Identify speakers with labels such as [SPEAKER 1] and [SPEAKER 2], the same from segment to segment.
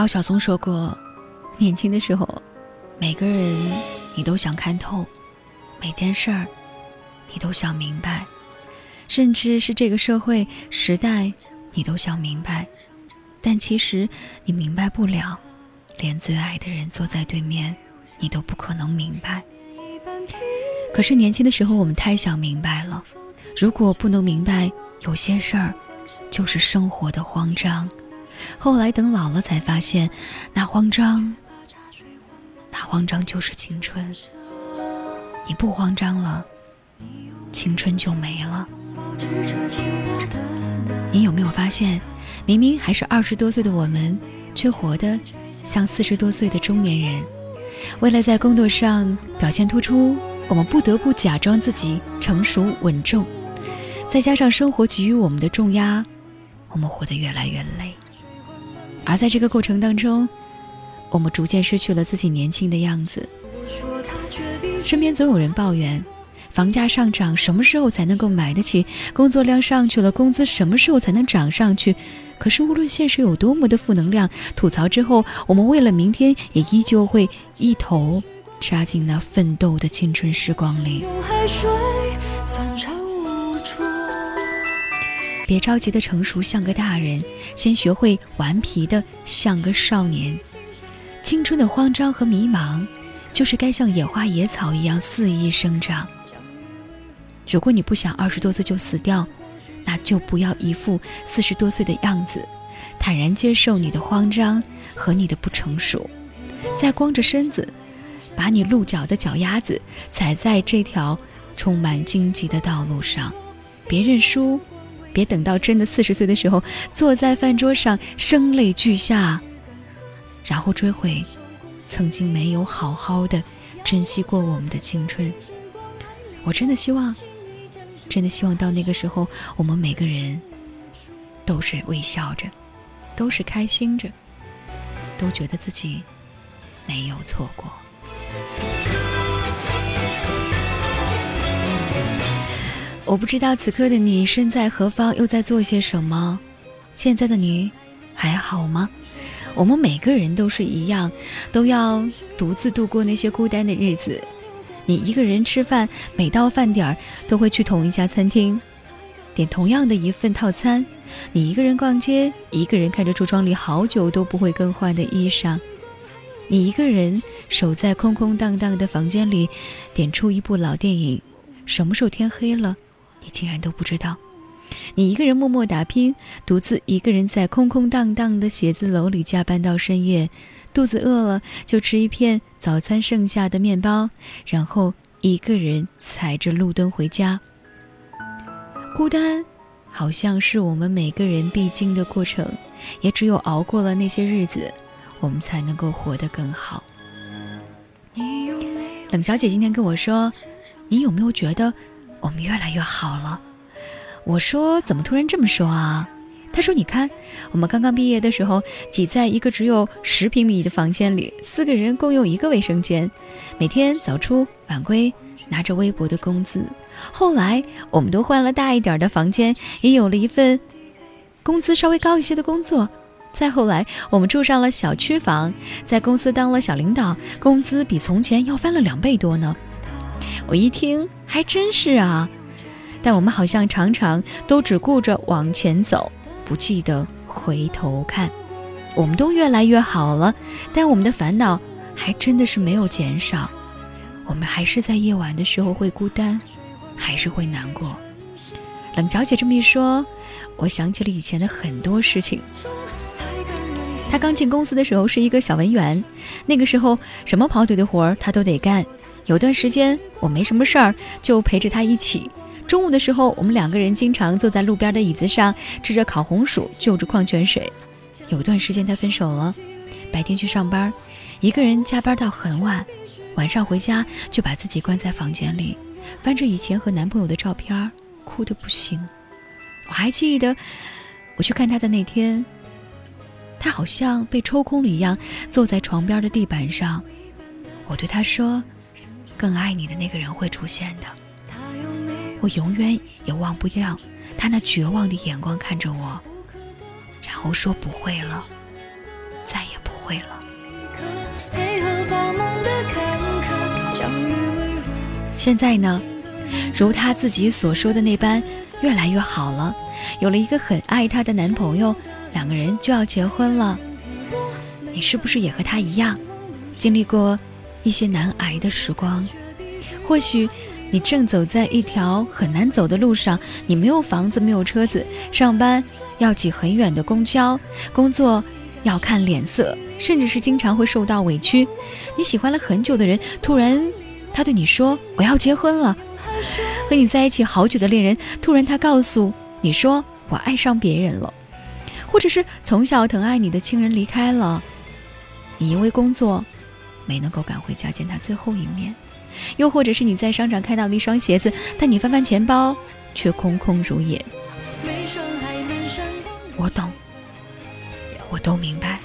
[SPEAKER 1] 高晓松说过，年轻的时候，每个人你都想看透，每件事儿你都想明白，甚至是这个社会时代你都想明白，但其实你明白不了，连最爱的人坐在对面，你都不可能明白。可是年轻的时候，我们太想明白了。如果不能明白，有些事儿就是生活的慌张。后来等老了才发现，那慌张，那慌张就是青春。你不慌张了，青春就没了。你有没有发现，明明还是二十多岁的我们，却活得像四十多岁的中年人？为了在工作上表现突出。我们不得不假装自己成熟稳重，再加上生活给予我们的重压，我们活得越来越累。而在这个过程当中，我们逐渐失去了自己年轻的样子。身边总有人抱怨，房价上涨什么时候才能够买得起？工作量上去了，工资什么时候才能涨上去？可是无论现实有多么的负能量，吐槽之后，我们为了明天，也依旧会一头。扎进那奋斗的青春时光里。别着急的成熟像个大人，先学会顽皮的像个少年。青春的慌张和迷茫，就是该像野花野草一样肆意生长。如果你不想二十多岁就死掉，那就不要一副四十多岁的样子，坦然接受你的慌张和你的不成熟，再光着身子。把你露脚的脚丫子踩在这条充满荆棘的道路上，别认输，别等到真的四十岁的时候，坐在饭桌上声泪俱下，然后追悔曾经没有好好的珍惜过我们的青春。我真的希望，真的希望到那个时候，我们每个人都是微笑着，都是开心着，都觉得自己没有错过。我不知道此刻的你身在何方，又在做些什么。现在的你还好吗？我们每个人都是一样，都要独自度过那些孤单的日子。你一个人吃饭，每到饭点儿都会去同一家餐厅，点同样的一份套餐。你一个人逛街，一个人看着橱窗里好久都不会更换的衣裳。你一个人守在空空荡荡的房间里，点出一部老电影。什么时候天黑了？你竟然都不知道，你一个人默默打拼，独自一个人在空空荡荡的写字楼里加班到深夜，肚子饿了就吃一片早餐剩下的面包，然后一个人踩着路灯回家。孤单，好像是我们每个人必经的过程，也只有熬过了那些日子，我们才能够活得更好。冷小姐今天跟我说，你有没有觉得？我们越来越好了，我说怎么突然这么说啊？他说：“你看，我们刚刚毕业的时候，挤在一个只有十平米的房间里，四个人共用一个卫生间，每天早出晚归，拿着微薄的工资。后来我们都换了大一点的房间，也有了一份工资稍微高一些的工作。再后来，我们住上了小区房，在公司当了小领导，工资比从前要翻了两倍多呢。”我一听还真是啊，但我们好像常常都只顾着往前走，不记得回头看。我们都越来越好了，但我们的烦恼还真的是没有减少。我们还是在夜晚的时候会孤单，还是会难过。冷小姐这么一说，我想起了以前的很多事情。他刚进公司的时候是一个小文员，那个时候什么跑腿的活儿他都得干。有段时间我没什么事儿，就陪着他一起。中午的时候，我们两个人经常坐在路边的椅子上，吃着烤红薯，就着矿泉水。有段时间他分手了，白天去上班，一个人加班到很晚，晚上回家就把自己关在房间里，翻着以前和男朋友的照片，哭得不行。我还记得，我去看他的那天，他好像被抽空了一样，坐在床边的地板上。我对他说。更爱你的那个人会出现的，我永远也忘不掉他那绝望的眼光看着我，然后说不会了，再也不。会了。现在呢，如他自己所说的那般，越来越好了，有了一个很爱他的男朋友，两个人就要结婚了。你是不是也和他一样，经历过一些难挨的时光？或许你正走在一条很难走的路上，你没有房子，没有车子，上班要挤很远的公交，工作要看脸色，甚至是经常会受到委屈。你喜欢了很久的人，突然。他对你说：“我要结婚了。”和你在一起好久的恋人，突然他告诉你说：“我爱上别人了。”或者是从小疼爱你的亲人离开了，你因为工作没能够赶回家见他最后一面；又或者是你在商场看到了一双鞋子，但你翻翻钱包却空空如也。我懂，我都明白。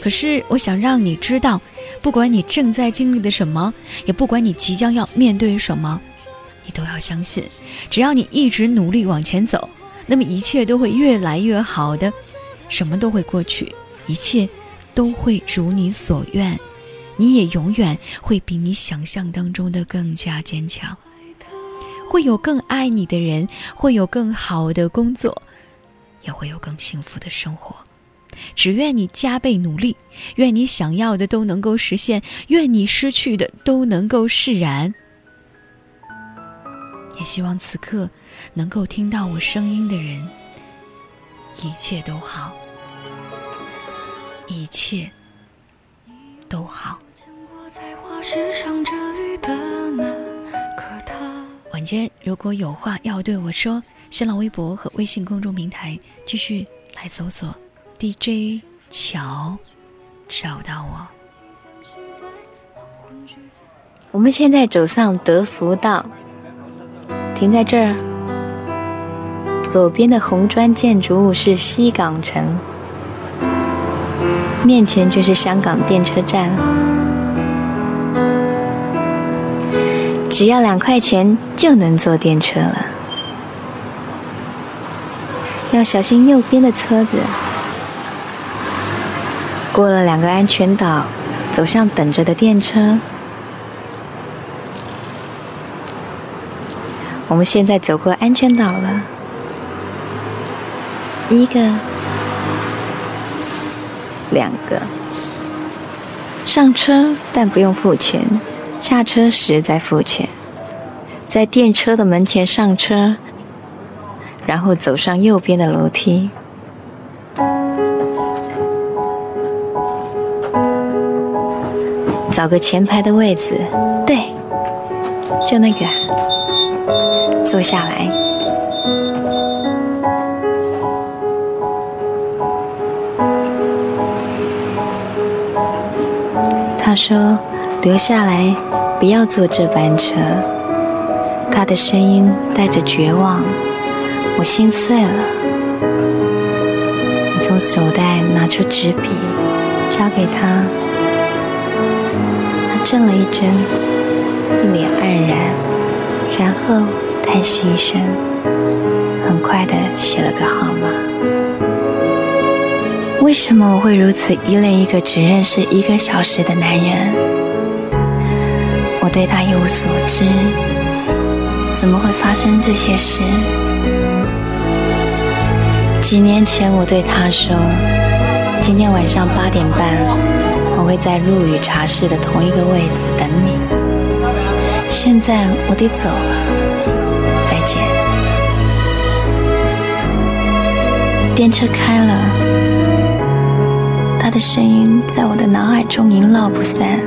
[SPEAKER 1] 可是我想让你知道。不管你正在经历的什么，也不管你即将要面对什么，你都要相信，只要你一直努力往前走，那么一切都会越来越好的，什么都会过去，一切都会如你所愿，你也永远会比你想象当中的更加坚强，会有更爱你的人，会有更好的工作，也会有更幸福的生活。只愿你加倍努力，愿你想要的都能够实现，愿你失去的都能够释然。也希望此刻能够听到我声音的人，一切都好，一切都好。晚间如果有话要对我说，新浪微博和微信公众平台继续来搜索。DJ 乔，找到我。
[SPEAKER 2] 我们现在走上德福道，停在这儿。左边的红砖建筑物是西港城，面前就是香港电车站。只要两块钱就能坐电车了，要小心右边的车子。过了两个安全岛，走向等着的电车。我们现在走过安全岛了，一个，两个，上车但不用付钱，下车时再付钱，在电车的门前上车，然后走上右边的楼梯。找个前排的位子，对，就那个，坐下来。他说：“留下来，不要坐这班车。”他的声音带着绝望，我心碎了。我从手袋拿出纸笔，交给他。他怔了一怔，一脸黯然，然后叹息一声，很快的写了个号码。为什么我会如此依恋一个只认识一个小时的男人？我对他一无所知，怎么会发生这些事？几年前我对他说：“今天晚上八点半。”我会在陆羽茶室的同一个位子等你。现在我得走了，电车开了，他的声音在我的脑海中萦绕不散。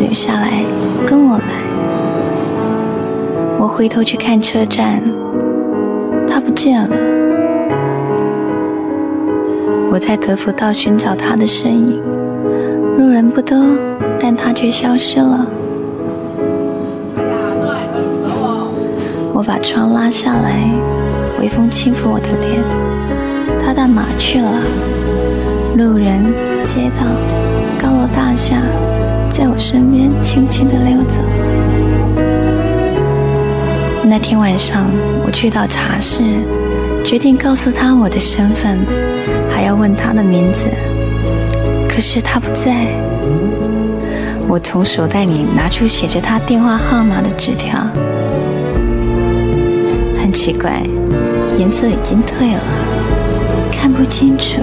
[SPEAKER 2] 留下来，跟我来。我回头去看车站，他不见了。我在德福道寻找他的身影。路人不多，但他却消失了。我把窗拉下来，微风轻拂我的脸。他到哪去了？路人、街道、高楼大厦，在我身边轻轻地溜走。那天晚上，我去到茶室，决定告诉他我的身份，还要问他的名字。可是他不在。我从手袋里拿出写着他电话号码的纸条，很奇怪，颜色已经褪了，看不清楚。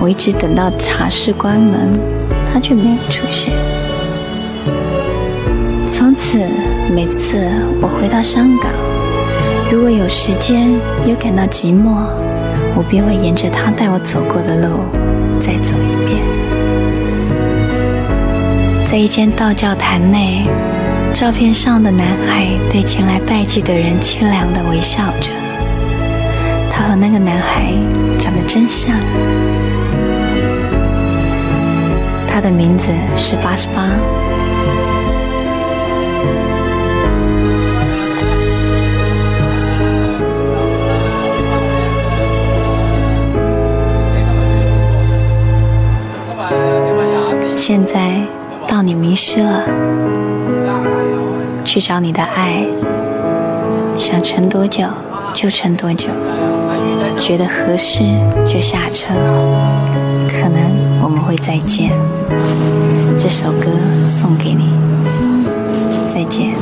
[SPEAKER 2] 我一直等到茶室关门，他却没有出现。从此，每次我回到香港，如果有时间又感到寂寞，我便会沿着他带我走过的路再走一遍。在一间道教坛内，照片上的男孩对前来拜祭的人清凉的微笑着。那个男孩长得真像。他的名字是八十八。现在到你迷失了，去找你的爱，想撑多久就撑多久，觉得合适就下车，可能我们会再见。这首歌送给你，再见。